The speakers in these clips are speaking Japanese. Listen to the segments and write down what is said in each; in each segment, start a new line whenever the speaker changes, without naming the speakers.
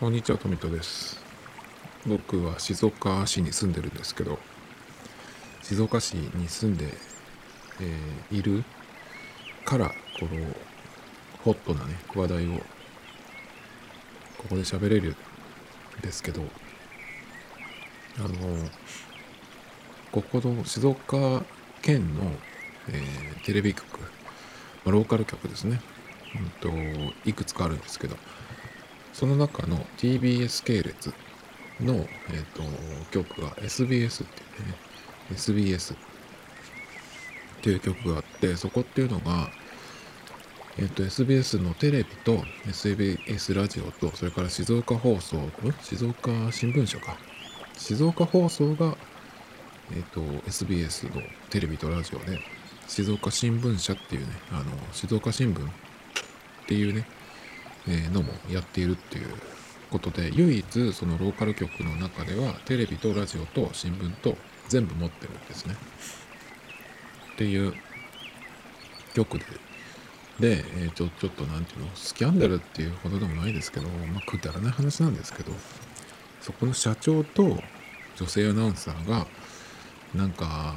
こんにちは、富田です。僕は静岡市に住んでるんですけど、静岡市に住んで、えーいるから、このホットなね、話題をここで喋れるんですけど、あの、ここの静岡県の、えーテレビ局、まローカル局ですね、うんと、いくつかあるんですけど、その中の TBS 系列の、えー、と曲が SBS っていうね SBS っていう曲があってそこっていうのが、えー、と SBS のテレビと SBS ラジオとそれから静岡放送ん？静岡新聞社か。静岡放送が、えー、と SBS のテレビとラジオで静岡新聞社っていうねあの静岡新聞っていうねえのもやっているっていうことで唯一そのローカル局の中ではテレビとラジオと新聞と全部持ってるんですね。っていう局でで、えーちょちょっとなんていうの？スキャンダルっていうほどでもないですけど、まあ、くだらない話なんですけどそこの社長と女性アナウンサーがなんか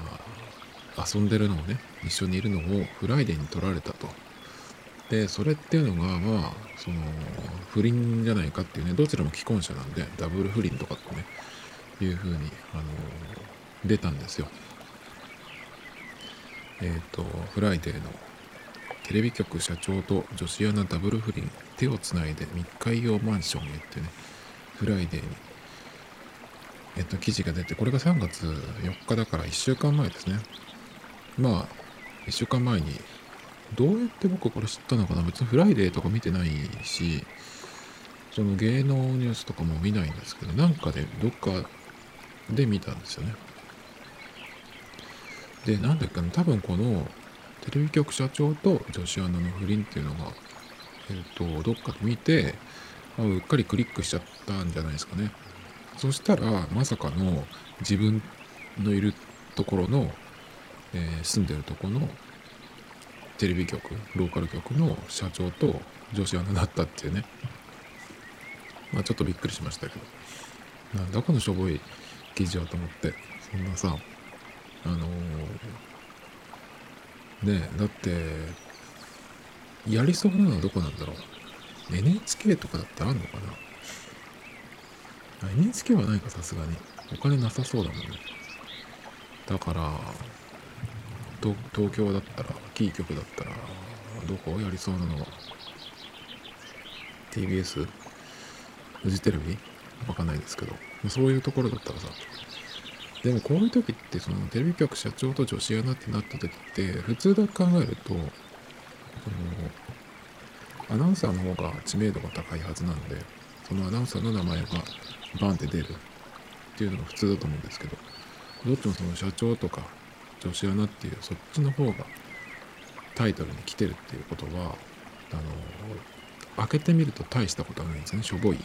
遊んでるのをね一緒にいるのをフライデーに撮られたと。でそれっていうのがまあその不倫じゃないかっていうねどちらも既婚者なんでダブル不倫とかってねいうふうにあの出たんですよ。えっ、とフライデーのテレビ局社長と女子アナダブル不倫手をつないで密会用マンションへってねフライデーにえっ、と記事が出てこれが3月4日だから1週間前ですね。まあ1週間前にどうやって僕はこれ知ったのかな？別にフライデーとか見てないし、その芸能ニュースとかも見ないんですけど、なんかでどっかで見たんですよね。で、なんだっけな、多分このテレビ局社長と女子アナの不倫っていうのが、えっ、と、どっかで見て、あうっかりクリックしちゃったんじゃないですかね。そしたら、まさかの自分のいるところの、えー住んでるところのテレビ局ローカル局の社長と女子アナだったっていうね。まあちょっとびっくりしましたけど。なんだこのしょぼい記事はと思って。そんなさあのーねえだってやりそうなのはどこなんだろう。NHK とかだってあんのかな。NHK はないかさすがに。お金なさそうだもんね。だから東東京だったらキー局だったらどこやりそうなの？は TBS フジテレビ？わかんないですけど。そういうところだったらさ。でもこういう時ってそのテレビ局社長と女子アナってなった時って普通だと考えるとそのアナウンサーの方が知名度が高いはずなんでそのアナウンサーの名前がバンって出るっていうのが普通だと思うんですけどどっちもその社長とか女子アナっていうそっちの方がタイトルに来てるっていうことはあの開けてみると大したことはないんですね。しょぼい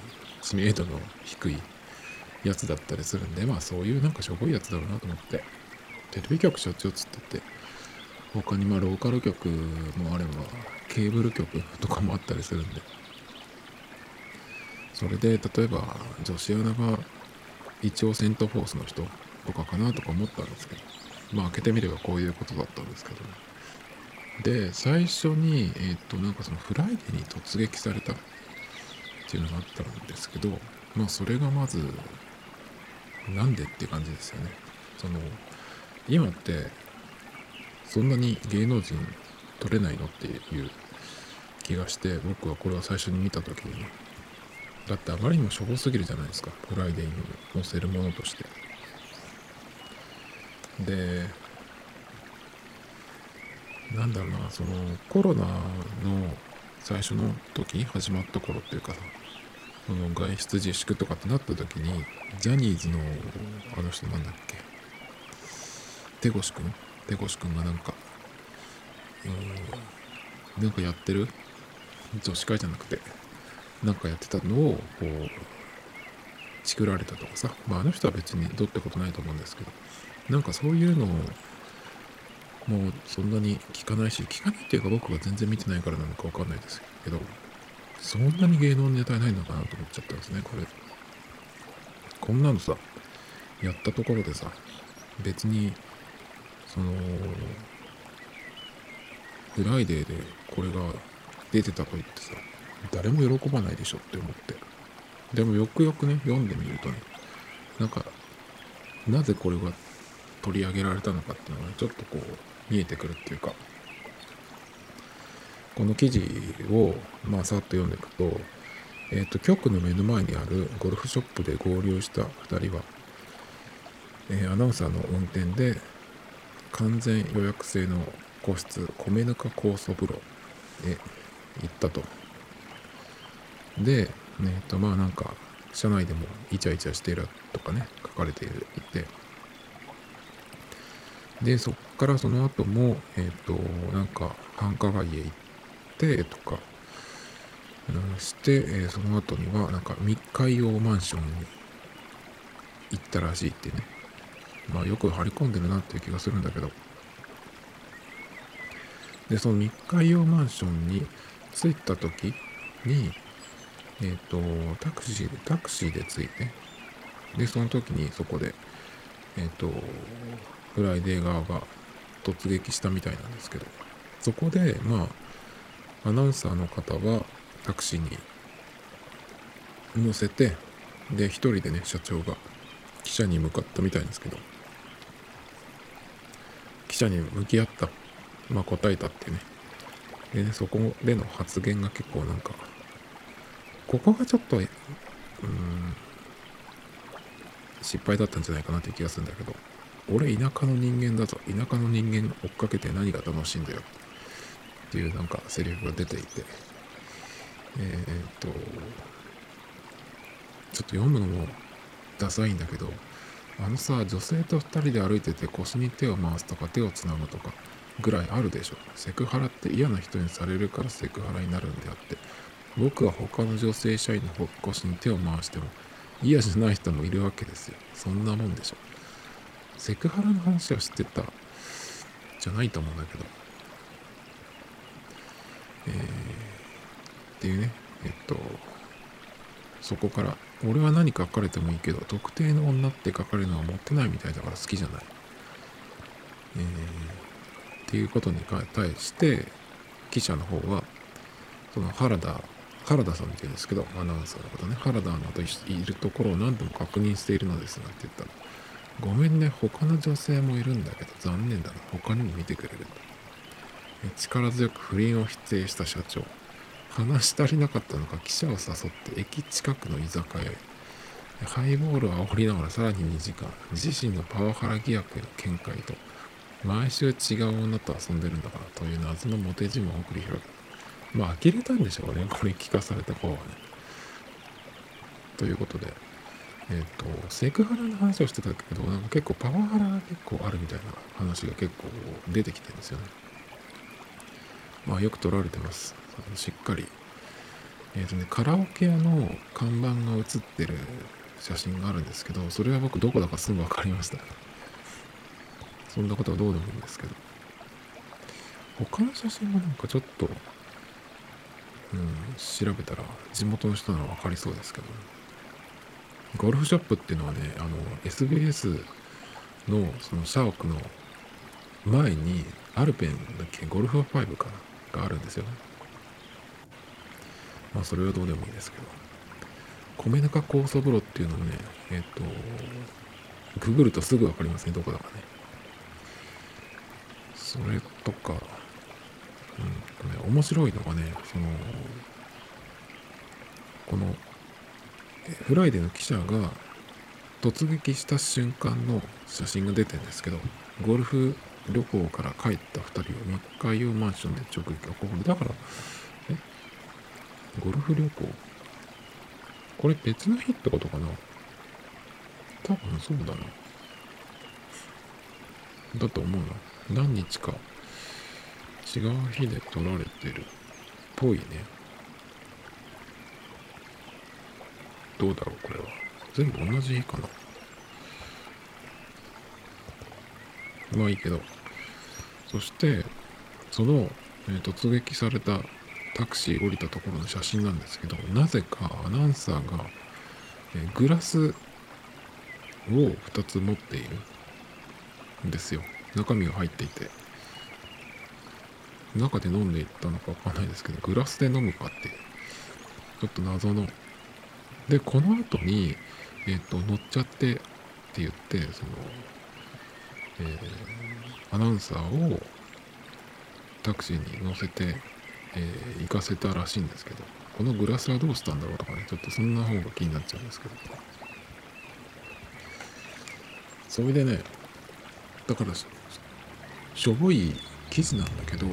知名度の低いやつだったりするんでまあそういうなんかしょぼいやつだろうなと思って。テレビ局社長っつってて他にまあローカル局もあればケーブル局とかもあったりするんで。それで例えば女子アナが一応セントフォースの人とかかなとか思ったんですけど。まあ開けてみればこういうことだったんですけどね。で最初にえっ、となんかそのフライデーに突撃された。っていうのがあったんですけどまあそれがまずなんでって感じですよね。その今ってそんなに芸能人取れないのっていう気がして僕はこれを最初に見た時にだってあまりにもしょぼすぎるじゃないですか。フライデーに載せるものとして。でなんだろうなそのコロナの最初の時始まった頃っていうかさその外出自粛とかってなった時にジャニーズのあの人なんだっけ？手越くん手越くんがなんかうんなんかやってる？女子会じゃなくてなんかやってたのをこうチクられたとかさ。まああの人は別にどうってことないと思うんですけど。なんかそういうのをもうそんなに聞かないし聞かないっていうか僕が全然見てないからなのかわかんないですけどそんなに芸能ネタないのかなと思っちゃったんですねこれ。こんなのさやったところでさ別にそのフライデーでこれが出てたと言ってさ誰も喜ばないでしょって思って。でもよくよくね読んでみるとねなんかなぜこれが取り上げられたのかっていうのがちょっとこう見えてくるっていうか。この記事をまあさっと読んでいくとえ、ー、と局の目の前にあるゴルフショップで合流した2人は、えー、アナウンサーの運転で完全予約制の個室米ぬか酵素風呂へ行ったと。でえっ、とまあなんか車内でもイチャイチャしてるとかね書かれていて。でそっからその後もえっ、ー、となんか繁華街へ行ってとか、うん、して、えー、その後にはなんか密会用マンションに行ったらしいってね。まあよく張り込んでるなっていう気がするんだけど。でその密会用マンションに着いた時にえっ、ー、とタクシーでタクシーで着いてでその時にそこでえっ、ー、とフライデー側が突撃したみたいなんですけど。そこでまあアナウンサーの方はタクシーに乗せてで一人でね社長が記者に向かったみたいですけど。記者に向き合ったまあ答えたってね。でねそこでの発言が結構なんかここがちょっとうん失敗だったんじゃないかなって気がするんだけど。俺田舎の人間だぞ。田舎の人間追っかけて何が楽しいんだよ。っていうなんかセリフが出ていて。えー、っとちょっと読むのもダサいんだけどあのさ女性と2人で歩いてて腰に手を回すとか手をつなぐとかぐらいあるでしょ。セクハラって嫌な人にされるからセクハラになるんであって。僕は他の女性社員の腰に手を回しても嫌じゃない人もいるわけですよ。そんなもんでしょ。セクハラの話は知ってた？じゃないと思うんだけど。えー、っていうね。えっとそこから俺は何書かれてもいいけど特定の女って書かれるのは持ってないみたいだから好きじゃない、えー、っていうことに対して記者の方はその原田原田さんって言うんですけどアナウンサーの方ね。原田アナといるところを何度も確認しているのですがって言ったらごめんね、他の女性もいるんだけど残念だな。他にも見てくれる。力強く不倫を否定した社長。話し足りなかったのか記者を誘って駅近くの居酒屋へ。ハイボールを煽りながらさらに2時間、自身のパワハラ疑惑への見解と、毎週違う女と遊んでるんだからという謎のモテ自慢を繰り広げる。まあ、呆れたんでしょうね、これ聞かされた方はね。ということで、えっ、ー、と、セクハラの話をしてたけど、なんか結構パワハラが結構あるみたいな話が結構出てきてるんですよね。まあよく撮られてます。しっかり。えっ、ー、とね、カラオケ屋の看板が写ってる写真があるんですけど、それは僕どこだかすぐ分かりました。そんなことはどうでもいいんですけど。他の写真もなんかちょっと、うん、調べたら地元の人なら分かりそうですけど、ね、ゴルフショップっていうのはね、あの、SBS のそのシャークの前にアルペンだっけゴルフ5かながあるんですよね。まあそれはどうでもいいですけど。米中酵素風呂っていうのもね、えっ、と、ググるとすぐわかりますね、どこだかね。それとか、うんとね、面白いのがね、その、このフライデーの記者が突撃した瞬間の写真が出てるんですけど、ゴルフ旅行から帰った2人を密会用マンションで直撃。これだから、え？ゴルフ旅行？これ別の日ってことかな？多分そうだな。だと思うな。何日か違う日で撮られてるっぽいね。どうだろうこれは。全部同じかな。まあいいけど。そしてその、えー、突撃されたタクシー降りたところの写真なんですけどなぜかアナウンサーが、えグラスを2つ持っているんですよ。中身が入っていて。中で飲んでいったのかわかんないですけどグラスで飲むかってちょっと謎のでこの後にえ、ー、と乗っちゃってって言ってその、えー、アナウンサーをタクシーに乗せて、えー、行かせたらしいんですけどこのグラスはどうしたんだろうとかねちょっとそんな方が気になっちゃうんですけど。それでねだからしょぼい記事なんだけど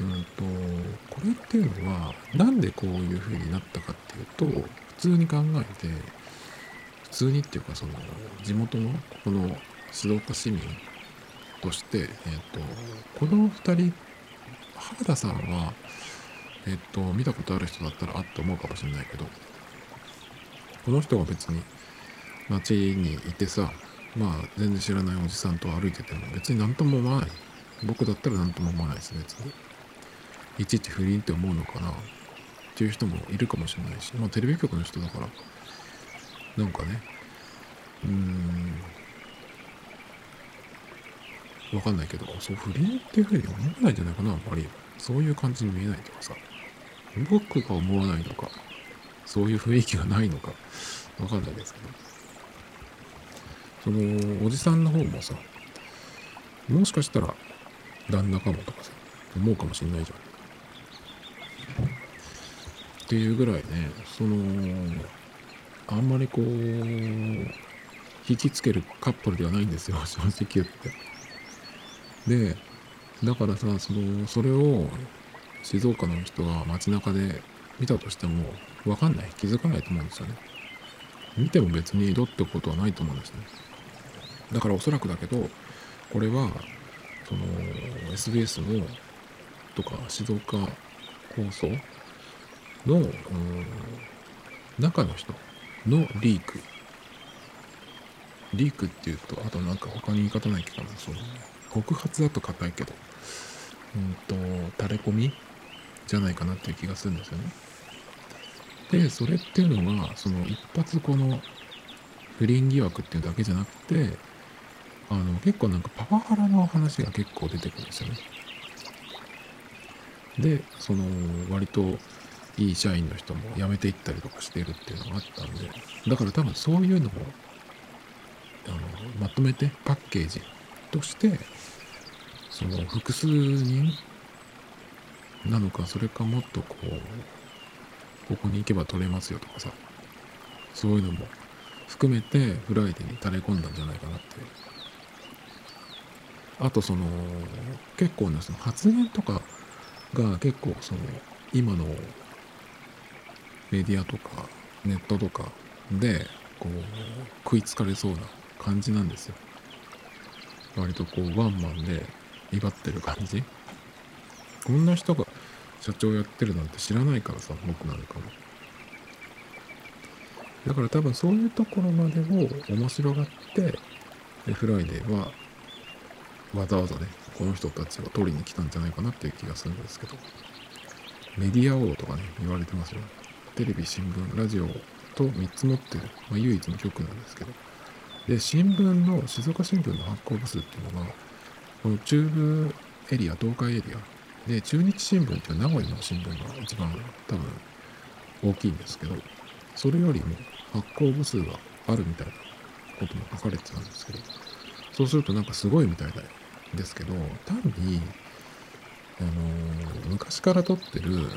うんとこれっていうのはなんでこういう風になったかっていうと普通に考えて普通にっていうかその地元のこの静岡市民として、えーと、この2人原田さんは、えっ、ー、と見たことある人だったらあって思うかもしれないけどこの人が別に街にいてさまあ全然知らないおじさんと歩いてても別に何とも思わない。僕だったら何とも思わないです別に。いちいち不倫って思うのかな？っていう人もいるかもしれないしまあテレビ局の人だから。なんかね。うーん。わかんないけどそう不倫っていうふうに思わないんじゃないかなあんまり。そういう感じに見えないとかさ。僕が思わないのか。そういう雰囲気がないのか。わかんないですけど。そのおじさんの方もさもしかしたら旦那かもとかさ思うかもしんないじゃん。っていうぐらいねそのあんまりこう引きつけるカップルではないんですよ 正直言って。でだからさそのそれを静岡の人が街中で見たとしても分かんない。気づかないと思うんですよね。見ても別にどってことはないと思うんですね。だからおそらくだけどこれはその SBS のとか静岡放送の中の人のリーク。リークっていうとあとなんか他に言い方ないかな。その告発だと硬いけど。うんと垂れ込みじゃないかなっていう気がするんですよね。でそれっていうのはその一発この不倫疑惑っていうだけじゃなくてあの結構なんかパワハラの話が結構出てくるんですよね。でその割といい社員の人も辞めていったりとかしてるっていうのがあったんでだから多分そういうのをあのまとめてパッケージとしてその複数人なのかそれかもっとこうここに行けば取れますよとかさそういうのも含めてフライデーに垂れ込んだんじゃないかなってあとその結構ねその発言とかが結構その今のメディアとかネットとかでこう食いつかれそうな感じなんですよ。割とこうワンマンで威張ってる感じ。こんな人が社長やってるなんて知らないからさ僕なんかも。だから多分そういうところまでを面白がってフライデーはわざわざね、この人たちを取りに来たんじゃないかなっていう気がするんですけど、メディア王とかね、言われてますよ。テレビ、新聞、ラジオと3つ持ってる、まあ、唯一の局なんですけど。で、新聞の、静岡新聞の発行部数っていうのが、この中部エリア、東海エリア、で、中日新聞っていう名古屋の新聞が一番多分大きいんですけど、それよりも発行部数があるみたいなことも書かれてたんですけど、そうするとなんかすごいみたいですけど単にあの昔から撮ってる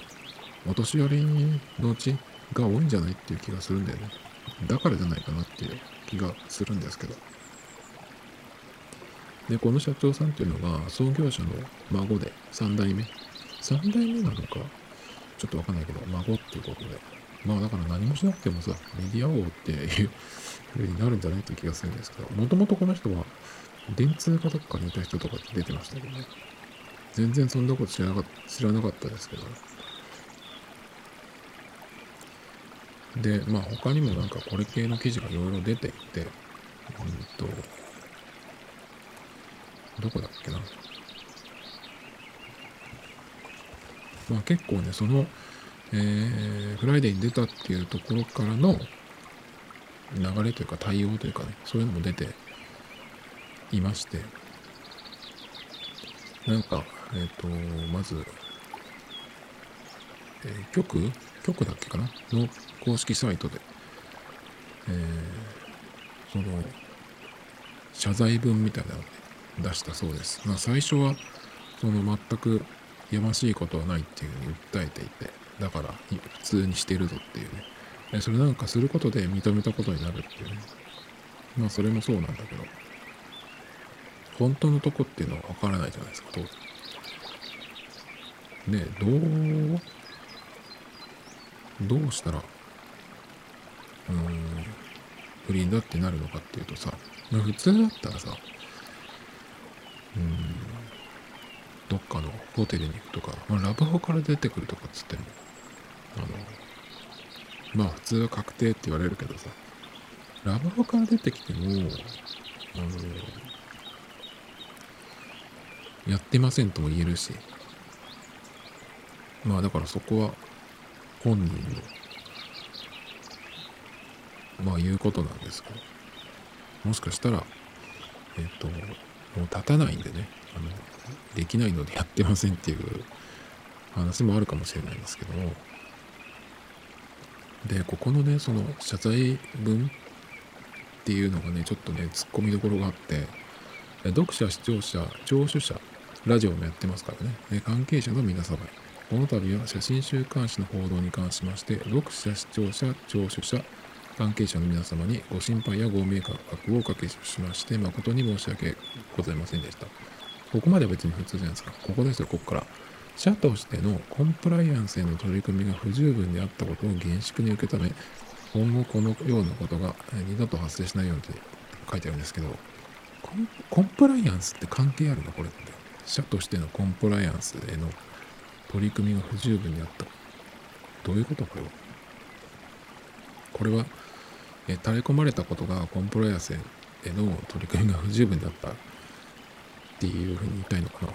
お年寄りのうちが多いんじゃないっていう気がするんだよね。だからじゃないかなっていう気がするんですけど。でこの社長さんっていうのが創業者の孫で3代目。3代目なのかちょっとわかんないけど孫っていうことで。まあだから何もしなくてもさメディア王っていう風になるんじゃないっていう気がするんですけど。もともとこの人は電通かどっかにいた人とかって出てましたけどね。全然そんなこと知らなかった知らなかったですけど。ねで、まあ他にもなんかこれ系の記事がいろいろ出ていて、うんと、どこだっけな。まあ結構ねその、えー、フライデーに出たっていうところからの流れというか対応というかねそういうのも出ていましてなんかえっ、ー、とまず、えー、局局だっけかな？の公式サイトで、えー、その謝罪文みたいなのをね出したそうです。まあ、最初はその全くやましいことはないっていうふうに訴えていてだから普通にしてるぞっていうね。それなんかすることで認めたことになるっていうね。まあそれもそうなんだけど本当のとこっていうのはわからないじゃないですか。とねどうどうしたらうん不倫だってなるのかっていうとさ普通だったらさうんどっかのホテルに行くとか、まあ、ラブホから出てくるとかっつってもあのまあ普通は確定って言われるけどさラブホから出てきてもあのやってませんとも言えるしまあだからそこは本人のまあ言うことなんですけど。もしかしたらえっ、ともう立たないんでね。あのできないのでやってませんっていう話もあるかもしれないんですけども。でここのねその謝罪文っていうのがねちょっとねツッコミどころがあって。読者視聴者聴取者ラジオもやってますからね。で関係者の皆様この度は写真週刊誌の報道に関しまして読者視聴者聴取者関係者の皆様にご心配やご迷惑をおかけしまして誠に申し訳ございませんでした。ここまでは別に普通じゃないですか。ここですよ、ここから。社としてのコンプライアンスへの取り組みが不十分であったことを厳粛に受け止め、今後このようなことが二度と発生しないようにと書いてあるんですけど、コンプライアンスって関係あるの？これって。社としてのコンプライアンスへの取り組みが不十分であった。どういうことこれは？これはえ垂れ込まれたことがコンプライアンスへの取り組みが不十分だった。っていうふうに言いたいのかな。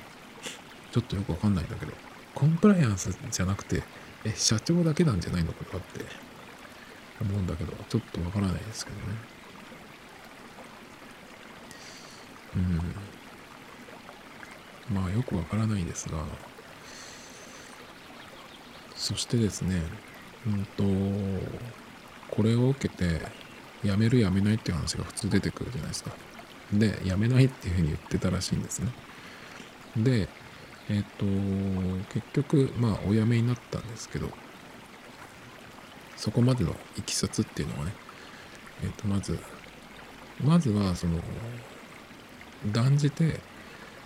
ちょっとよくわかんないんだけど。コンプライアンスじゃなくてえ社長だけなんじゃないのかなって。思うんだけどちょっとわからないですけどね。うん。まあよくわからないですが。そしてですねうんとこれを受けて辞める辞めないっていう話が普通出てくるじゃないですか。で、辞めないっていうふうに言ってたらしいんですね。で、えっ、と、結局、まあ、お辞めになったんですけど、そこまでのいきさつっていうのはね、えっ、と、まず、まずは、その、断じて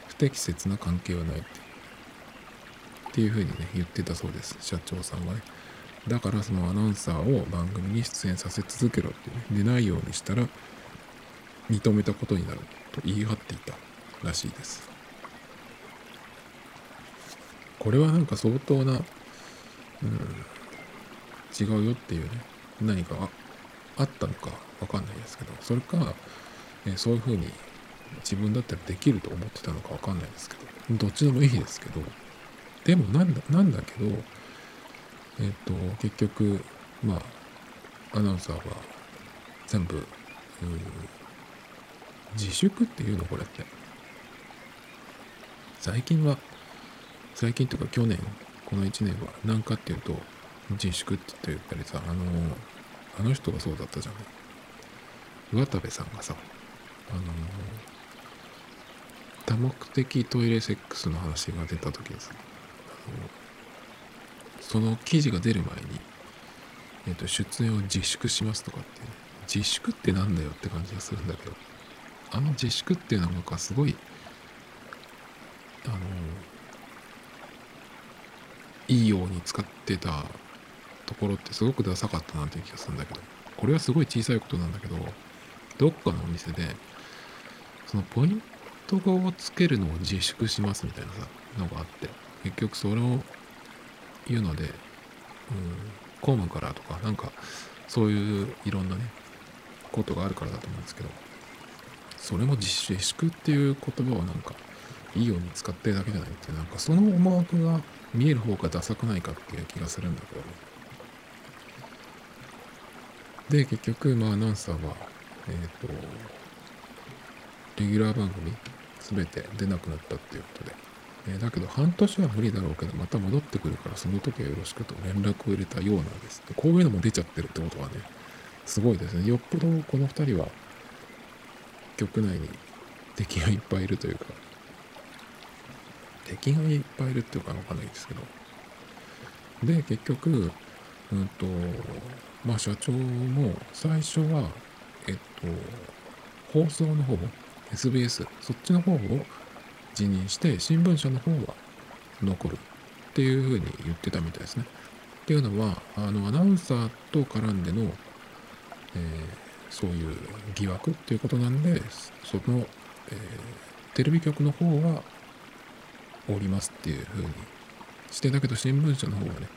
不適切な関係はないっていうふうにね、言ってたそうです、社長さんはね。だからそのアナウンサーを番組に出演させ続けろってね、出ないようにしたら認めたことになると言い張っていたらしいです。これはなんか相当な、うん、違うよっていうね、何かあったのかわかんないですけど、それか、えそういうふうに自分だったらできると思ってたのかわかんないですけど、どっちでもいいですけど、でもなんだ、なんだけど、えっ、と、結局、まあ、アナウンサーは全部、自粛っていうの？これって。最近は、最近とか去年、この1年は何かっていうと、自粛って言ったりさ、あの、あの人がそうだったじゃん。渡部さんがさ、あの、多目的トイレセックスの話が出た時にさ、あのその記事が出る前に、えっ、ー、と、出演を自粛しますとかって、ね、自粛ってなんだよって感じがするんだけど、あの自粛っていうのがすごい、あの、いいように使ってたところってすごくダサかったなっていう気がするんだけど、これはすごい小さいことなんだけど、どっかのお店で、そのポイントをつけるのを自粛しますみたいなさ、のがあって、結局それをいうので、うん、公務からとか、なんか、そういういろんなね、ことがあるからだと思うんですけど、それも自粛っていう言葉をなんかいいように使ってるだけじゃないっていうなんかその思惑が見える方がダサくないかっていう気がするんだけどね。で結局まあアナウンサーはえっ、ー、とレギュラー番組全て出なくなったっていうことで、えー、だけど半年は無理だろうけどまた戻ってくるからその時はよろしくと連絡を入れたようなんです。ってこういうのも出ちゃってるってことはねすごいですね。よっぽどこの2人は局内に敵がいっぱいいるというか敵がいっぱいいるっていうかわかんないですけど。で結局うんとまあ社長も最初はえっと放送の方 SBS そっちの方を辞任して新聞社の方は残るっていうふうに言ってたみたいですね。っていうのはあのアナウンサーと絡んでの、えー、そういう疑惑っていうことなんでその、えー、テレビ局の方はおりますっていうふうにしてだけど新聞社の方はね、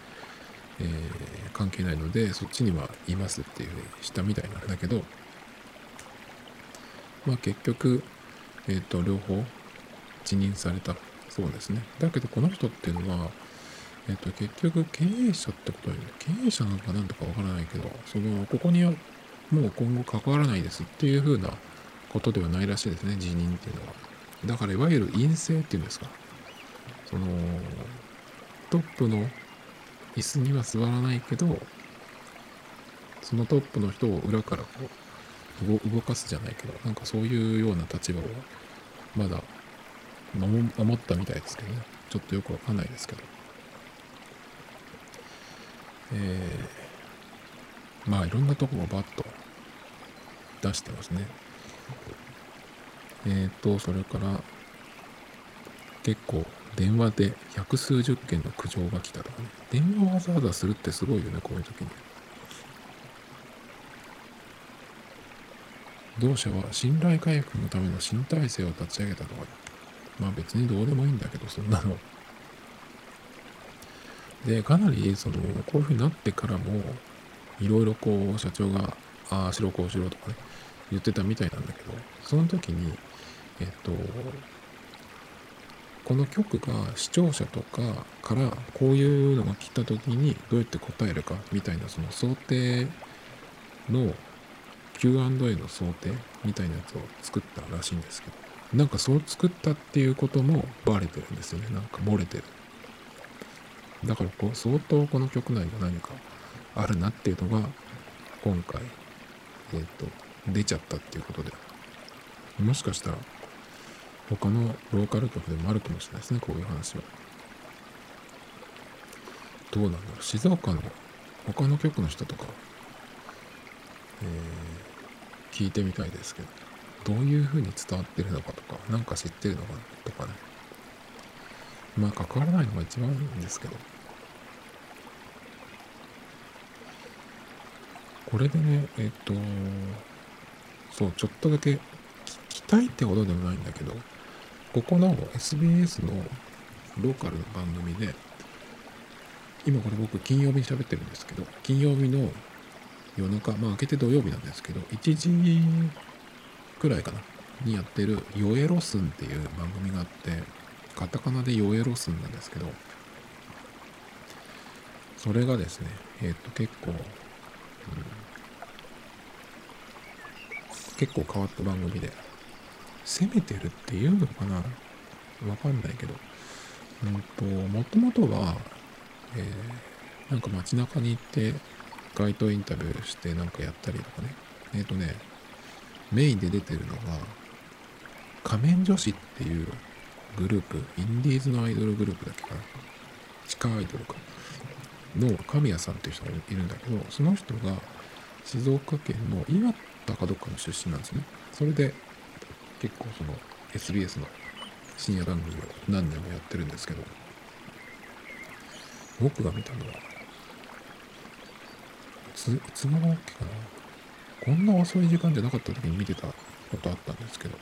えー、関係ないのでそっちにはいますっていうふうにしたみたいなんだけどまあ結局、えっ、ー、と、両方辞任されたそうですね。だけどこの人っていうのは、えっ、と、結局経営者ってことに、経営者なのかなんとかわからないけど、その、ここにはもう今後関わらないですっていうふうなことではないらしいですね、辞任っていうのは。だからいわゆる陰性っていうんですか。その、トップの椅子には座らないけど、そのトップの人を裏からこう動かすじゃないけど、なんかそういうような立場をまだ守ったみたいですけどね。ちょっとよくわかんないですけど。えー、まあいろんなとこをバッと出してますね。えっ、ー、と、それから結構電話で百数十件の苦情が来たとかね。電話をわざわざするってすごいよね、こういう時に。同社は信頼回復のための新体制を立ち上げたとかね、まあ別にどうでもいいんだけど、そんなの。で、かなり、その、こういうふうになってからも、いろいろこう、社長が、ああしろこうしろとかね、言ってたみたいなんだけど、その時に、えっと、この局が視聴者とかからこういうのが来た時にどうやって答えるかみたいなその想定の Q&A の想定みたいなやつを作ったらしいんですけど、なんかそう作ったっていうこともバレてるんですよね。なんか漏れてる。だからこう相当この曲内が何かあるなっていうのが今回、えっ、ー、と、出ちゃったっていうことで、もしかしたら他のローカル局でもあるかもしれないですね、こういう話は。どうなんだろう。静岡の他の局の人とか、えー聞いてみたいですけど、どういう風に伝わってるのかとか、なんか知ってるのかとかね。まあ、関わらないのが一番いいんですけど。これでね、えっと、そう、ちょっとだけ聞きたいってほどでもないんだけど、ここの SBS のローカルの番組で、今これ僕金曜日に喋ってるんですけど、金曜日の夜中、まあ明けて土曜日なんですけど、1時くらいかな、にやってるヨエロスンっていう番組があって、カタカナでヨエロスンなんですけど、それがですね、えっ、と結構、うん、結構変わった番組で、攻めてるっていうのかな？わかんないけど、うんと、もともとは、えー、なんか街中に行って、街頭インタビューしてなんかやったりとかね。えっ、ー、とね、メインで出てるのが、仮面女子っていうグループ、インディーズのアイドルグループだっけかな？地下アイドルか。の神谷さんっていう人がいるんだけど、その人が静岡県の岩田かどっかの出身なんですね。それで結構その SBS の深夜番組を何年もやってるんですけど、僕が見たのはつ、いつ頃だっけかな？こんな遅い時間じゃなかった時に見てたことあったんですけど、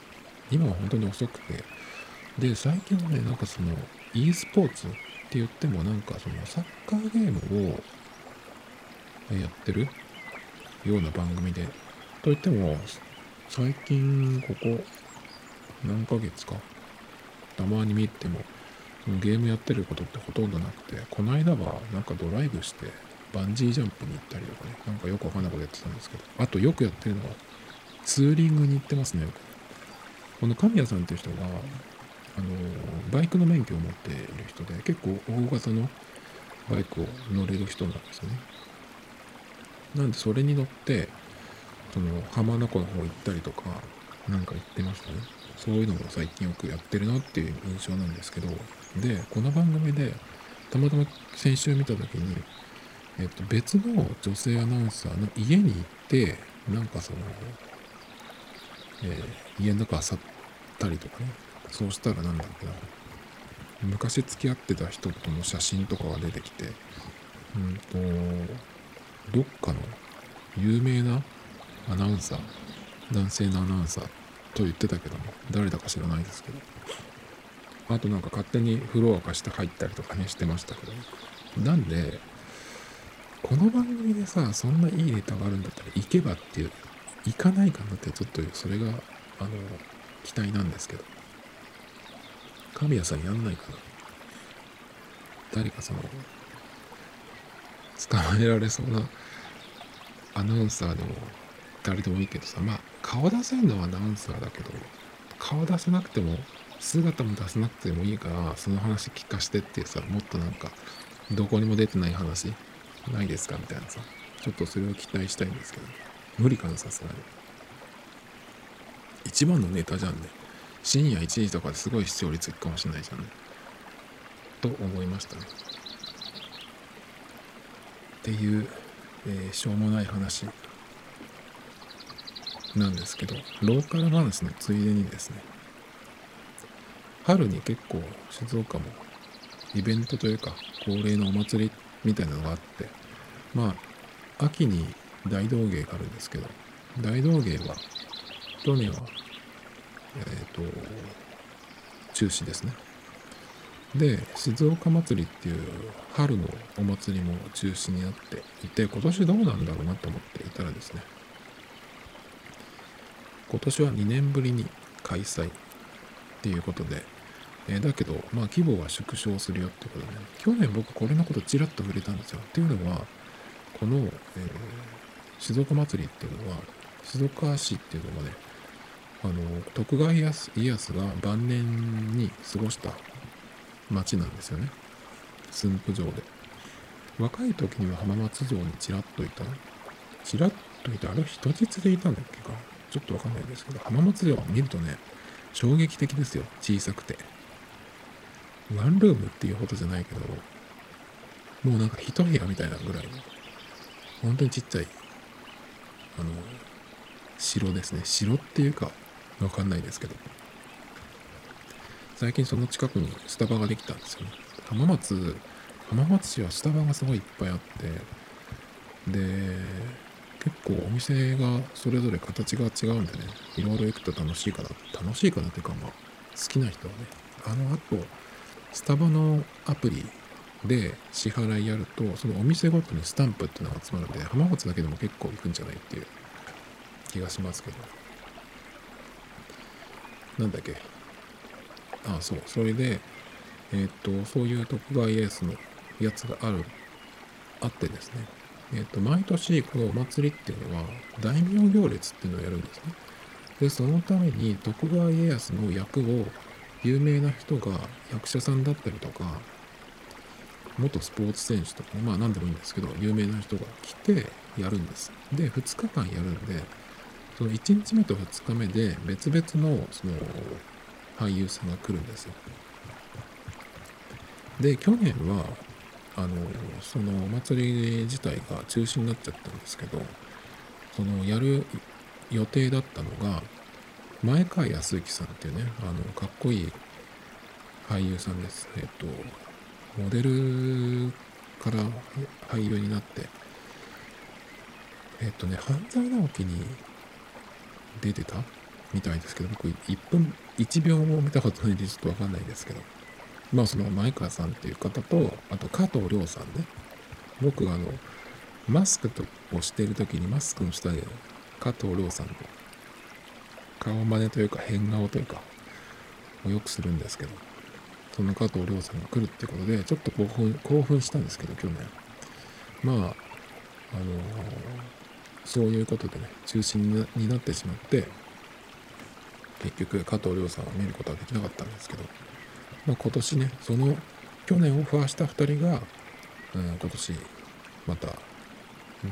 今は本当に遅くて、で、最近はね、なんかその、e スポーツって言ってもなんかそのサッカーゲームをやってるような番組で、といっても、最近ここ何ヶ月かたまに見てもゲームやってることってほとんどなくてこの間はなんかドライブしてバンジージャンプに行ったりとかねなんかよくわかんないことやってたんですけどあとよくやってるのはツーリングに行ってますねこの神谷さんっていう人があのバイクの免許を持っている人で結構大型のバイクを乗れる人なんですよね。なんでそれに乗ってその浜名湖の方行ったりとかなんか行ってましたね。そういうのも最近よくやってるなっていう印象なんですけどでこの番組でたまたま先週見た時に、えっと、別の女性アナウンサーの家に行ってなんかその、えー、家の中漁ったりとかね。そうしたらなんだっけな。昔付き合ってた人との写真とかが出てきてうんとどっかの有名なアナウンサー男性のアナウンサーと言ってたけども誰だか知らないですけど。あとなんか勝手にフロア化して入ったりとかねしてましたけど。なんでこの番組でさそんないいネタがあるんだったら行けばっていう行かないかなってちょっとそれがあの期待なんですけど。神谷さんやんないかな。誰かその捕まえられそうなアナウンサーでも誰でもいいけどさまあ顔出せるのはアナウンサーだけど顔出せなくても姿も出せなくてもいいからその話聞かしてっていうさもっとなんかどこにも出てない話ないですかみたいなさ。ちょっとそれを期待したいんですけど。無理かなさすがに。一番のネタじゃんね。深夜1時とかですごい視聴率いくかもしれないじゃんね。と思いましたね。っていう、えー、しょうもない話。なんですけど。ローカル話のついでにですね。春に結構静岡もイベントというか恒例のお祭りみたいなのがあって。まあ秋に大道芸があるんですけど大道芸は去年はえっ、ー、と中止ですねで静岡祭りっていう春のお祭りも中止になっていて今年どうなんだろうなと思っていたらですね今年は2年ぶりに開催っていうことで、えー、だけど、まあ規模は縮小するよってことでね、去年僕これのことちらっと触れたんですよ。っていうのは、この、えー、静岡祭りっていうのは、静岡市っていうのがね、あの、徳川家康が晩年に過ごした町なんですよね。駿府城で。若い時には浜松城にちらっといた。ちらっといた。あれは人質でいたんだっけか。ちょっとわかんないですけど、浜松城を見るとね、衝撃的ですよ。小さくて。ワンルームっていうほどじゃないけど、もうなんか一部屋みたいなぐらいの、本当にちっちゃい、あの、城ですね。城っていうか、わかんないですけど。最近その近くにスタバができたんですよね。浜松、浜松市はスタバがすごいいっぱいあって、で、結構お店がそれぞれ形が違うんでね、いろいろ行くと楽しいかな、楽しいかなっていうか、まあ、好きな人はね、あの、あと、スタバのアプリで支払いやると、そのお店ごとにスタンプっていうのが集まるんで、浜松だけでも結構行くんじゃないっていう気がしますけど。なんだっけ？ああ、そう。それで、えっ、と、そういう徳川家康のやつがある、あってですね。えっ、と、毎年このお祭りっていうのは、大名行列っていうのをやるんですね。で、そのために徳川家康の役を有名な人が役者さんだったりとか、元スポーツ選手とか、まあ何でもいいんですけど、有名な人が来てやるんです。で、2日間やるんで、その1日目と2日目で別々のその俳優さんが来るんですよ。で、去年はあのそのお祭り自体が中止になっちゃったんですけどそのやる予定だったのが前川康之さんっていうねあのかっこいい俳優さんですえっとモデルから俳優になってえっとね半沢直樹に出てたみたいですけど僕1分1秒も見たことないんでちょっとわかんないですけどまあその前川さんっていう方と、あと加藤亮さんね。僕あの、マスクをしている時にマスクの下で加藤亮さんの顔真似というか変顔というか、をよくするんですけど、その加藤亮さんが来るってことで、ちょっと興奮興奮したんですけど、去年。まあ、あのー、そういうことでね、中止になってしまって、結局加藤亮さんを見ることはできなかったんですけど、まあ、今年ね、その去年オファーした2人が、うん、今年また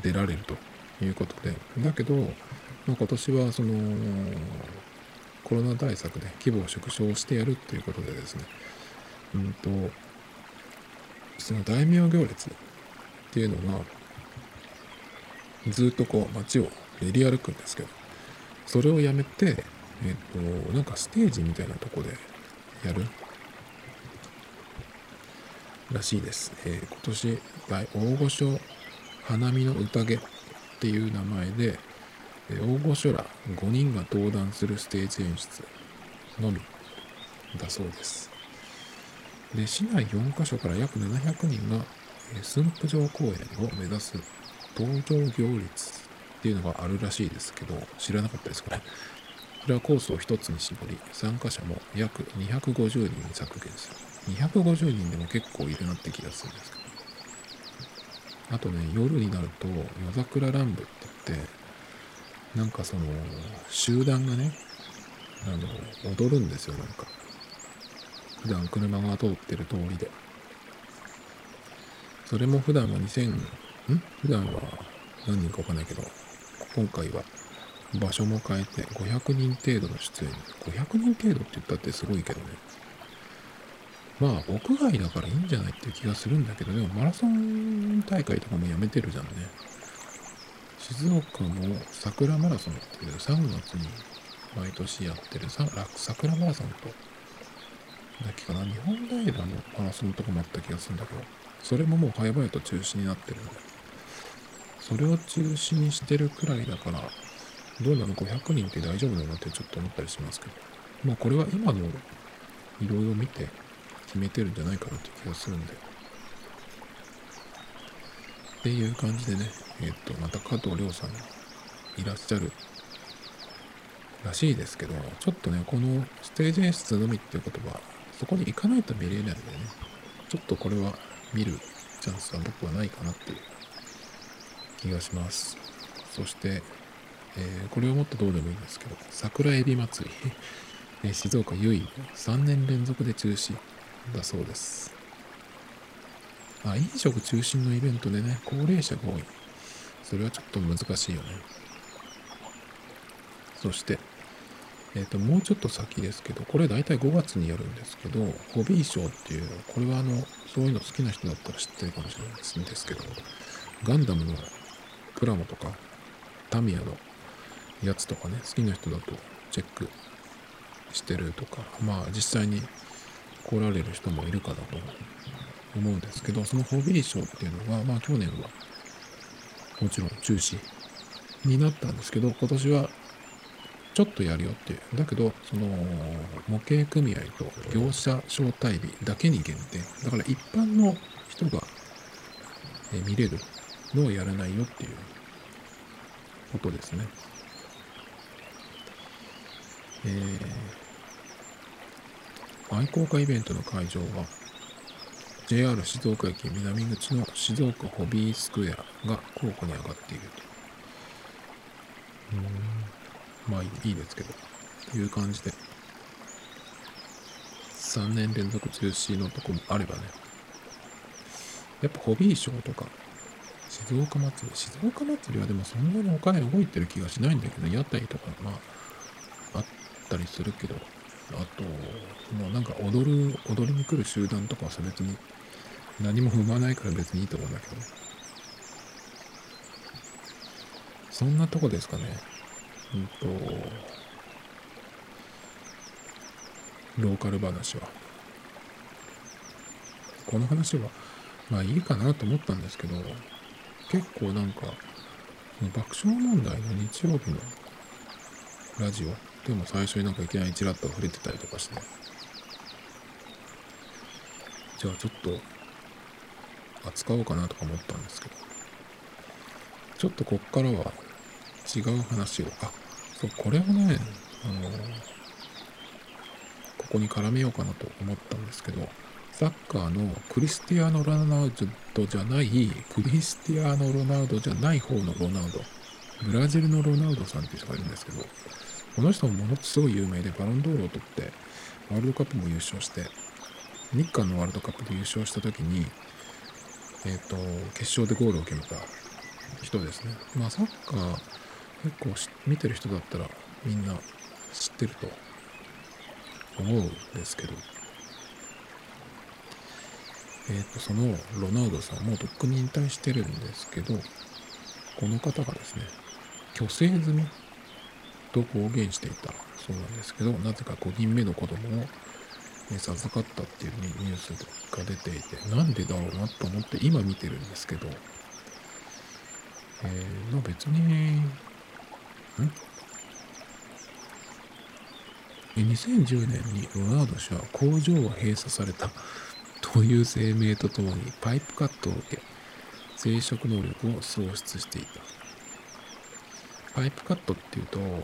出られるということで、だけど、まあ、今年はそのコロナ対策で規模を縮小してやるということでですね、うんと、その大名行列っていうのが、ずっとこう街を練り歩くんですけど、それをやめて、えっ、と、なんかステージみたいなとこでやるらしいです。えー、今年大御所花見の宴っていう名前で、大御所ら5人が登壇するステージ演出のみだそうです。で、市内4カ所から約700人が、えー、駿府城公園を目指す登場行列っていうのがあるらしいですけど、知らなかったですかね。これはコースを一つに絞り、参加者も約250人に削減する。250人でも結構いるなって気がするんですけど。あとね、夜になると夜桜乱舞って言って、なんかその、集団がね、あの、踊るんですよ、なんか。普段車が通ってる通りで。それも普段は2000、ん？普段は何人かわかんないけど、今回は場所も変えて500人程度の出演。500人程度って言ったってすごいけどね。まあ、屋外だからいいんじゃないっていう気がするんだけど、でもマラソン大会とかもやめてるじゃんね。静岡の桜マラソンっていう3月に毎年やってる桜マラソンと、だっけかな、日本平のマラソンとかもあった気がするんだけど、それももう早々と中止になってるので、それを中止にしてるくらいだから、どうなの ?500 人って大丈夫なの？ってちょっと思ったりしますけど、まあこれは今のいろいろ見て、決めてるんじゃないかなって気がするんで。っていう感じでね、えっ、と、また加藤亮さんがいらっしゃるらしいですけど、ちょっとね、このステージ演出のみっていうことは、そこに行かないと見れないんでね、ちょっとこれは見るチャンスは僕はないかなっていう気がします。そして、えー、これをもっとどうでもいいんですけど、桜エビ祭り、静岡唯一3年連続で中止だそうです。あ、飲食中心のイベントでね、高齢者が多い。それはちょっと難しいよね。そして、え、ー、と、もうちょっと先ですけど、これ大体5月にやるんですけど、ホビーショーっていう、これはあの、そういうの好きな人だったら知ってるかもしれないですんですけど、ガンダムのプラモとか、タミヤのやつとかね、好きな人だとチェックしてるとか、まあ実際に来られる人もいるかだと思うんですけど、そのホビーショーっていうのは、まあ去年はもちろん中止になったんですけど、今年はちょっとやるよって。だけど、その模型組合と業者招待日だけに限定。だから一般の人が見れるのをやらないよっていうことですね。えー愛好家イベントの会場は JR 静岡駅南口の静岡ホビースクエアが候補に上がっていると。まあいいですけど。という感じで。3年連続中止のとこもあればね。やっぱホビーショーとか、静岡祭り。静岡祭りはでもそんなにお金動いてる気がしないんだけど、屋台とかまあ、あったりするけど、あと、もうなんか踊る、踊りに来る集団とかは別に何も踏まないから別にいいと思うんだけどね。そんなとこですかね。うんと、ローカル話は。この話は、まあいいかなと思ったんですけど、結構なんか、爆笑問題の日曜日のラジオでも最初になんかいきなりチラッと触れてたりとかして、じゃあちょっと扱おうかなとか思ったんですけど、ちょっとこっからは違う話を、あ、そう、これをね、あの、ここに絡めようかなと思ったんですけど、サッカーのクリスティアーノ・ロナウドじゃない、クリスティアーノ・ロナウドじゃない方のロナウド、ブラジルのロナウドさんっていう人がいるんですけど、この人もものすごい有名で、バロンドールを取って、ワールドカップも優勝して、日韓のワールドカップで優勝した時に、えっ、ー、と、決勝でゴールを決めた人ですね。まあ、サッカー結構見てる人だったらみんな知ってると思うんですけど、えっ、ー、と、そのロナウドさんもとっくに引退してるんですけど、この方がですね、虚勢済みと公言していたそうなんですけど、なぜか5人目の子供を、授かったっていうニュースが出ていて、なんでだろうなと思って今見てるんですけど、えー、まあ別に、2010年にロナウド氏は工場を閉鎖されたという声明とともにパイプカットを受け、生殖能力を喪失していた。パイプカットっていうと、あの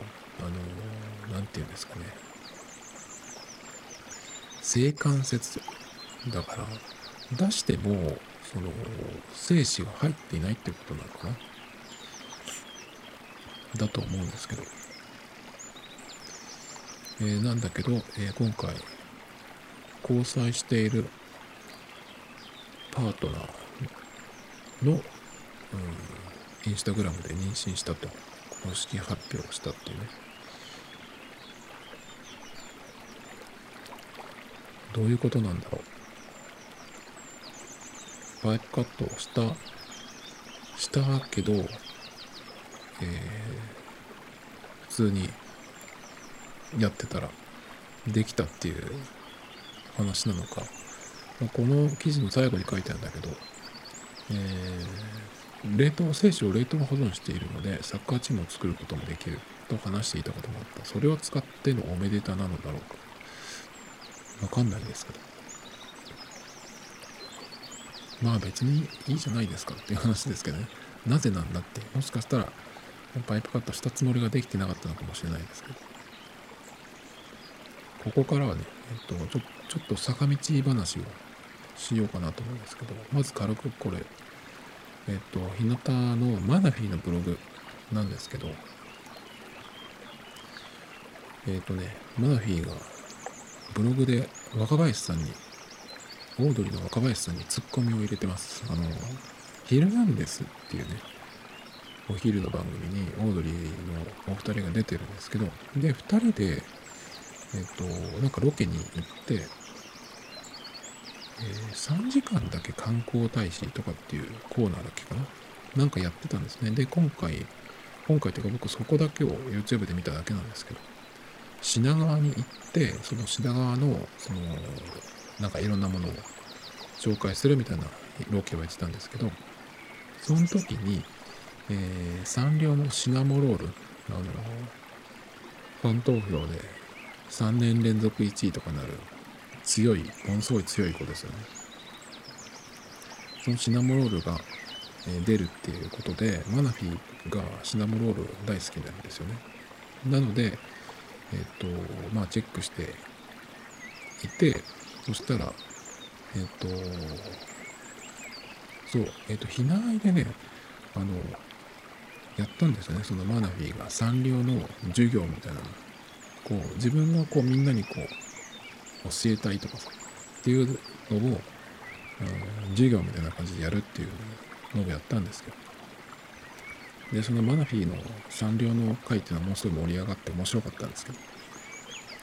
何て言うんですかね。性関節だから、出しても、その、精子が入っていないってことなのかな。だと思うんですけど。えー、なんだけど、えー、今回、交際しているパートナーの、うん、インスタグラムで妊娠したと。公式発表したっていうね。どういうことなんだろう。パイプカットをしたしたけど、えー、普通にやってたらできたっていう話なのか。まこの記事の最後に書いてあるんだけど、えー、冷凍精子を冷凍保存しているのでサッカーチームを作ることもできると話していたこともあった。それを使ってのおめでたなのだろうか。わかんないですけど。まあ別にいいじゃないですかっていう話ですけどね。なぜなんだって。もしかしたらパイプカットしたつもりができてなかったのかもしれないですけどここからはね、えっと、ちょちょっと坂道話をしようかなと思うんですけど、まず軽くこれ、えっと、日向のマナフィーのブログなんですけど、えっとね、マナフィーがブログで若林さんに、オードリーの若林さんにツッコミを入れてます。あの、ヒルナンデスっていうね、お昼の番組にオードリーのお二人が出てるんですけど、で、二人で、えっと、なんかロケに行って、えー、3時間だけ観光大使とかっていうコーナーだっけかな？なんかやってたんですね。で、今回、今回というか僕そこだけを YouTube で見ただけなんですけど、品川に行って、その品川の、その、なんかいろんなものを紹介するみたいなロケをやってたんですけど、その時に、えー、サンリオのシナモロール、あの、ファン投票で3年連続1位とかなる強い、ものすごい強い子ですよね。そのシナモロールが、え出るっていうことで、マナフィがシナモロール大好きなんですよね。なので、えっ、と、まあチェックしていて、そしたら、えっ、と、そう、えっ、と、避難でね、あの、やったんですよね。そのマナフィーがサンリオの授業みたいな。こう、自分がこうみんなにこう、教えたいとかさっていうのを、授業みたいな感じでやるっていうのをやったんですけどでそのマナフィーのサンリオの回っていうのはもうすごい盛り上がって面白かったんですけど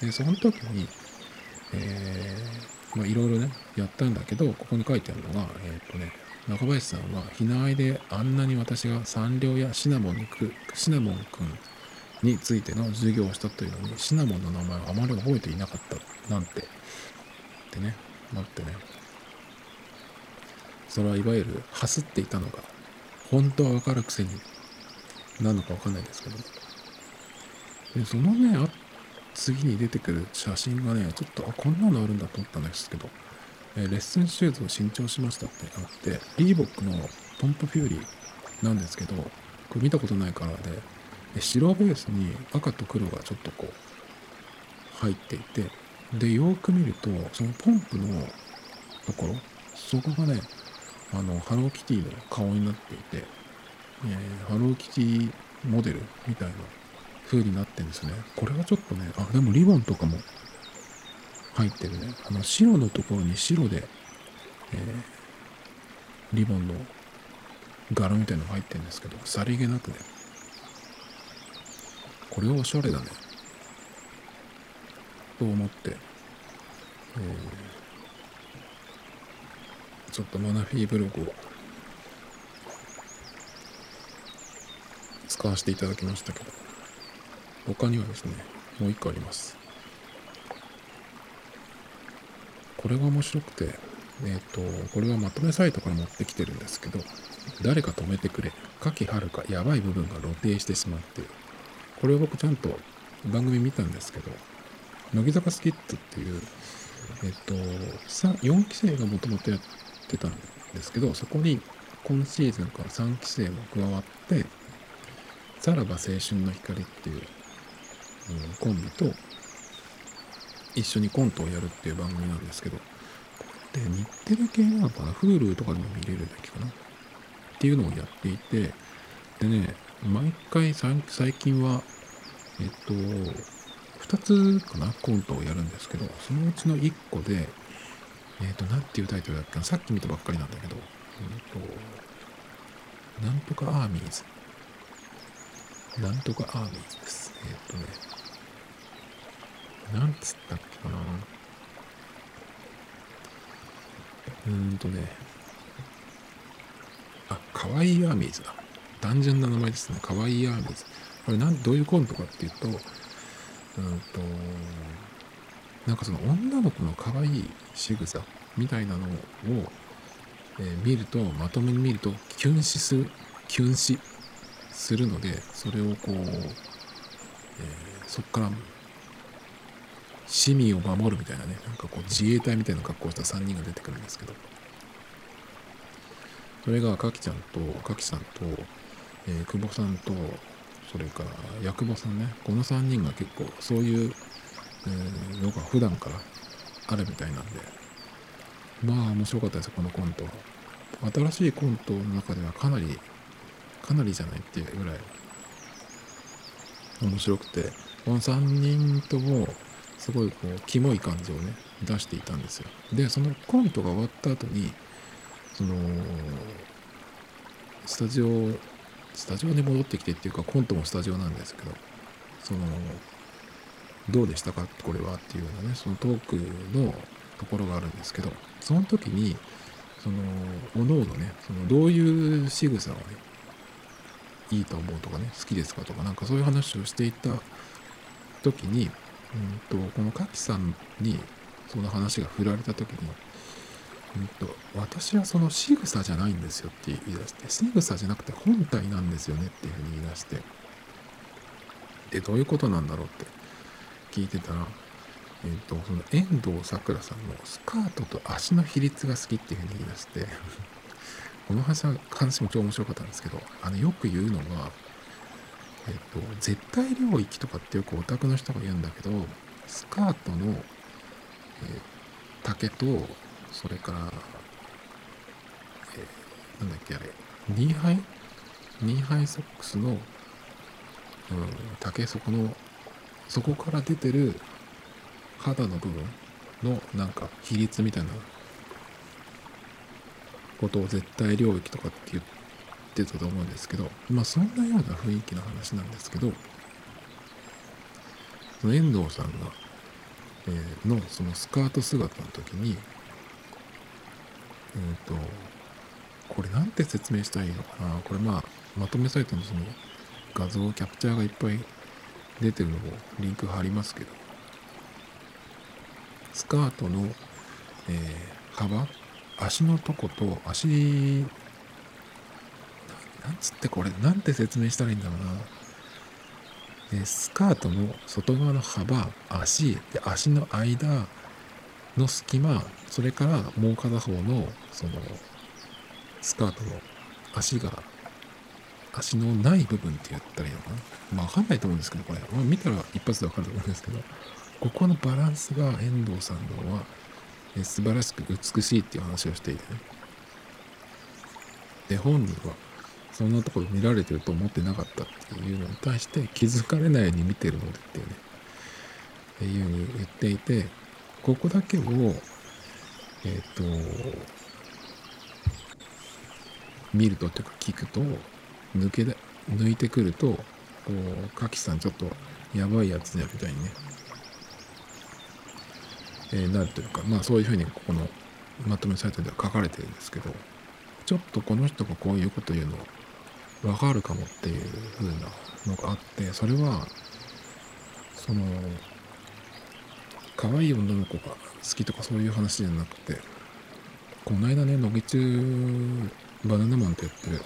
でその時にえー、まあいろいろねやったんだけどここに書いてあるのがえっ、とね中林さんはひなあいであんなに私がサンリオやシナモンにくシナモンくんについての授業をしたというのにシナモンの名前をあまり覚えていなかったなんてってねなってね。それはいわゆるハスっていたのが本当はわかるくせになのかわかんないですけど。でそのね次に出てくる写真がねちょっとあこんなのあるんだと思ったんですけど、えレッスンシューズを新調しましたってあってリーボックのポンプフューリーなんですけどこれ見たことないカラーでで白ベースに赤と黒がちょっとこう入っていてでよーく見るとそのポンプのところそこがねあのハローキティの顔になっていて、えー、ハローキティモデルみたいな風になってるんですね。これはちょっとねあでもリボンとかも入ってるね。あの白のところに白で、えー、リボンの柄みたいなのが入ってるんですけどさりげなくね。これはおしゃれだね。と思って、えー、ちょっとマナフィーブログを使わせていただきましたけど他にはですねもう一個あります。これが面白くてえっ、ー、とこれはまとめサイトから持ってきてるんですけど誰か止めてくれ夏季はるかやばい部分が露呈してしまっている。これを僕ちゃんと番組見たんですけど乃木坂スキッズっていうえっと4期生がもともとやってたんですけどそこに今シーズンから3期生も加わってさらば青春の光っていう、うん、コンビと一緒にコントをやるっていう番組なんですけどで日テレ系なのかな？Hulu とかでも見れるだけかな？っていうのをやっていてでね毎回最近はえっと2つかな？コントをやるんですけどそのうちの1個でえっと何ていうタイトルだっけな？さっき見たばっかりなんだけどえっとなんとかアーミーズ。なんとかアーミーズです。えっとねなんつったっけかなうーんとねあ、かわいいアーミーズだ。単純な名前ですね。かわいいアーミーズ。これなんどういうコントかっていうと、うんと、なんかその女の子の可愛い仕草みたいなのを、えー、見ると、まとめに見ると、キュン死する、キュン死するので、それをこう、えー、そっから市民を守るみたいなね、なんかこう自衛隊みたいな格好をした3人が出てくるんですけど、それがかきちゃんとかきさんと、えー、久保さんとそれから薬母さんね。この3人が結構そういう、えー、のが普段からあるみたいなんで。まあ面白かったですこのコント新しいコントの中ではかなりかなりじゃないっていうぐらい面白くて。この3人ともすごいこうキモい感じをね出していたんですよ。でそのコントが終わった後にそのスタジオスタジオに戻ってきてっていうかコントもスタジオなんですけどそのどうでしたか？これはっていうようなねそのトークのところがあるんですけどその時にそのおのおのねそのどういう仕草をねいいと思うとかね好きですかとかなんかそういう話をしていた時に、うんと、このカキさんにその話が振られた時にうんと、私はその仕草じゃないんですよって言い出して、仕草じゃなくて本体なんですよねっていうふうに言い出して、で、どういうことなんだろうって聞いてたら、え、ー、と、その遠藤さくらさんのスカートと足の比率が好きっていうふうに言い出して、この話は話も超面白かったんですけど、あの、よく言うのは、えっ、と、絶対領域とかってよくオタクの人が言うんだけど、スカートの、えー、丈とそれから、えー、なんだっけあれ、ニーハイニーハイソックスの、うん、竹底の、そこから出てる肌の部分のなんか比率みたいなことを絶対領域とかって言ってってたと思うんですけど、まあそんなような雰囲気の話なんですけど、その遠藤さんが、えー、のそのスカート姿の時に、えっ、ー、と、これなんて説明したらいいのかな？これまあ、まとめサイトのその画像、キャプチャーがいっぱい出てるのもリンク貼りますけど、スカートの、えー、幅、足のとこと足、なんつってこれ、なんて説明したらいいんだろうな。スカートの外側の幅、足、で足の間の隙間、それからもう片方のそのスカートの足が足のない部分って言ったらいいのかなまあわかんないと思うんですけどこれ、まあ、見たら一発でわかると思うんですけどここのバランスが遠藤さんのはえ素晴らしく美しいっていう話をしていてねで本人はそんなところ見られてると思ってなかったっていうのに対して気づかれないように見てるのでっていうね。っていうふうに言っていてここだけをえっ、と見るとっていうか聞くと抜けだ抜いてくるとこうカキさんちょっとやばいやつじゃみたいにね、えー、なるというかまあそういうふうにここのまとめサイトでは書かれてるんですけどちょっとこの人がこういうこと言うの分かるかもっていう風なのがあってそれはその可愛い女の子が好きとかそういう話じゃなくてこの間ね乃木中バナナマンとやってる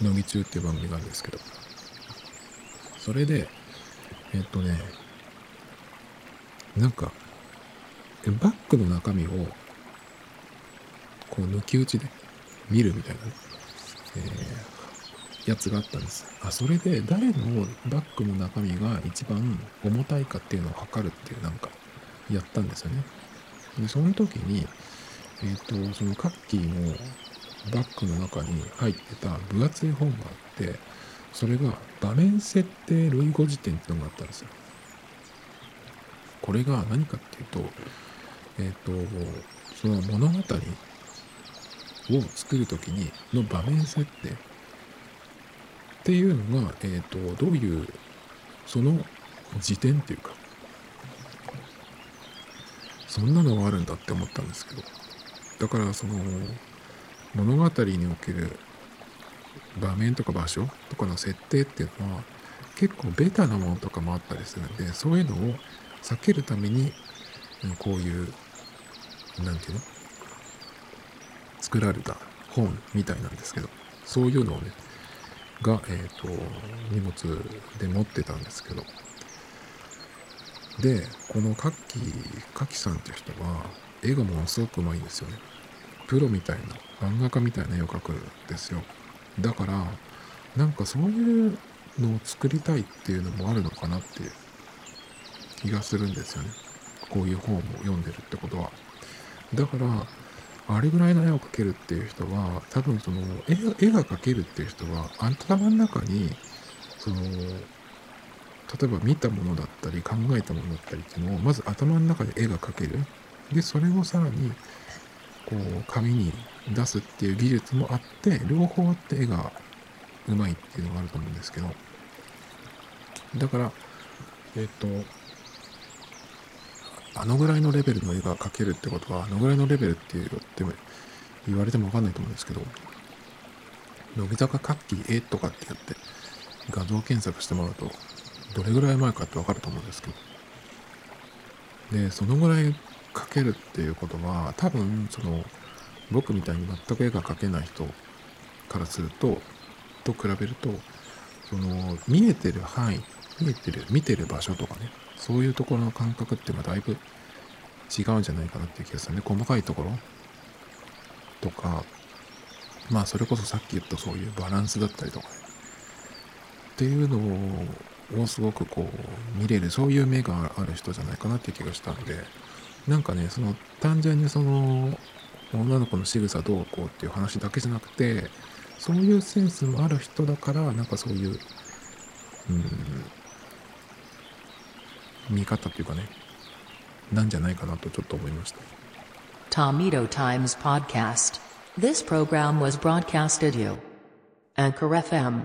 乃木中っていう番組があるんですけどそれでえっとねなんかバッグの中身をこう抜き打ちで見るみたいなね、えー、やつがあったんです。あ、それで誰のバッグの中身が一番重たいかっていうのを測るっていうなんかやったんですよね。で、その時に、えっ、ー、と、そのカッキーのバッグの中に入ってた分厚い本があって、それが場面設定類語辞典っていうのがあったんですよ。これが何かっていうと、えっ、ー、と、その物語を作る時にの場面設定っていうのが、え、ー、と、どういう、その辞典っていうか、そんなのがあるんだって思ったんですけど、だからその、物語における場面とか場所とかの設定っていうのは結構ベタなものとかもあったりするんでそういうのを避けるためにこういう何て言うの？作られた本みたいなんですけどそういうのをねが、えーと、荷物で持ってたんですけど。でこのカッキカキさんっていう人は絵がものすごくうまいんですよね。プロみたいな漫画家みたいな絵を描くんですよ。だからなんかそういうのを作りたいっていうのもあるのかなっていう気がするんですよね。こういう本を読んでるってことは。だからあれぐらいの絵を描けるっていう人は多分その絵が描けるっていう人は頭の中にその例えば見たものだったり考えたものだったりっていうのをまず頭の中で絵が描ける。でそれをさらにこう紙に出すっていう技術もあって両方あって絵がうまいっていうのがあると思うんですけど。だからえっ、とあのぐらいのレベルの絵が描けるってことは、あのぐらいのレベルってって言われてもわかんないと思うんですけど、乃木坂カッキー絵とかって言って画像検索してもらうと、どれぐらい前かってわかると思うんですけど。で、そのぐらい描けるっていうことは、多分、その、僕みたいに全く絵が描けない人からすると、と比べると、その、見えてる範囲、見えてる、見てる場所とかね、そういうところの感覚っていうのはだいぶ違うんじゃないかなっていう気がするね。細かいところとか、まあそれこそさっき言ったそういうバランスだったりとかね。っていうのをすごくこう見れる、そういう目がある人じゃないかなっていう気がしたんで、なんかね、その単純にその女の子の仕草どうこうっていう話だけじゃなくて、そういうセンスもある人だから、なんかそういう、うん、見方というかね、なんじゃないかなとちょっと思いました。
Tomito Times Podcast This program was broadcasted you Anchor FM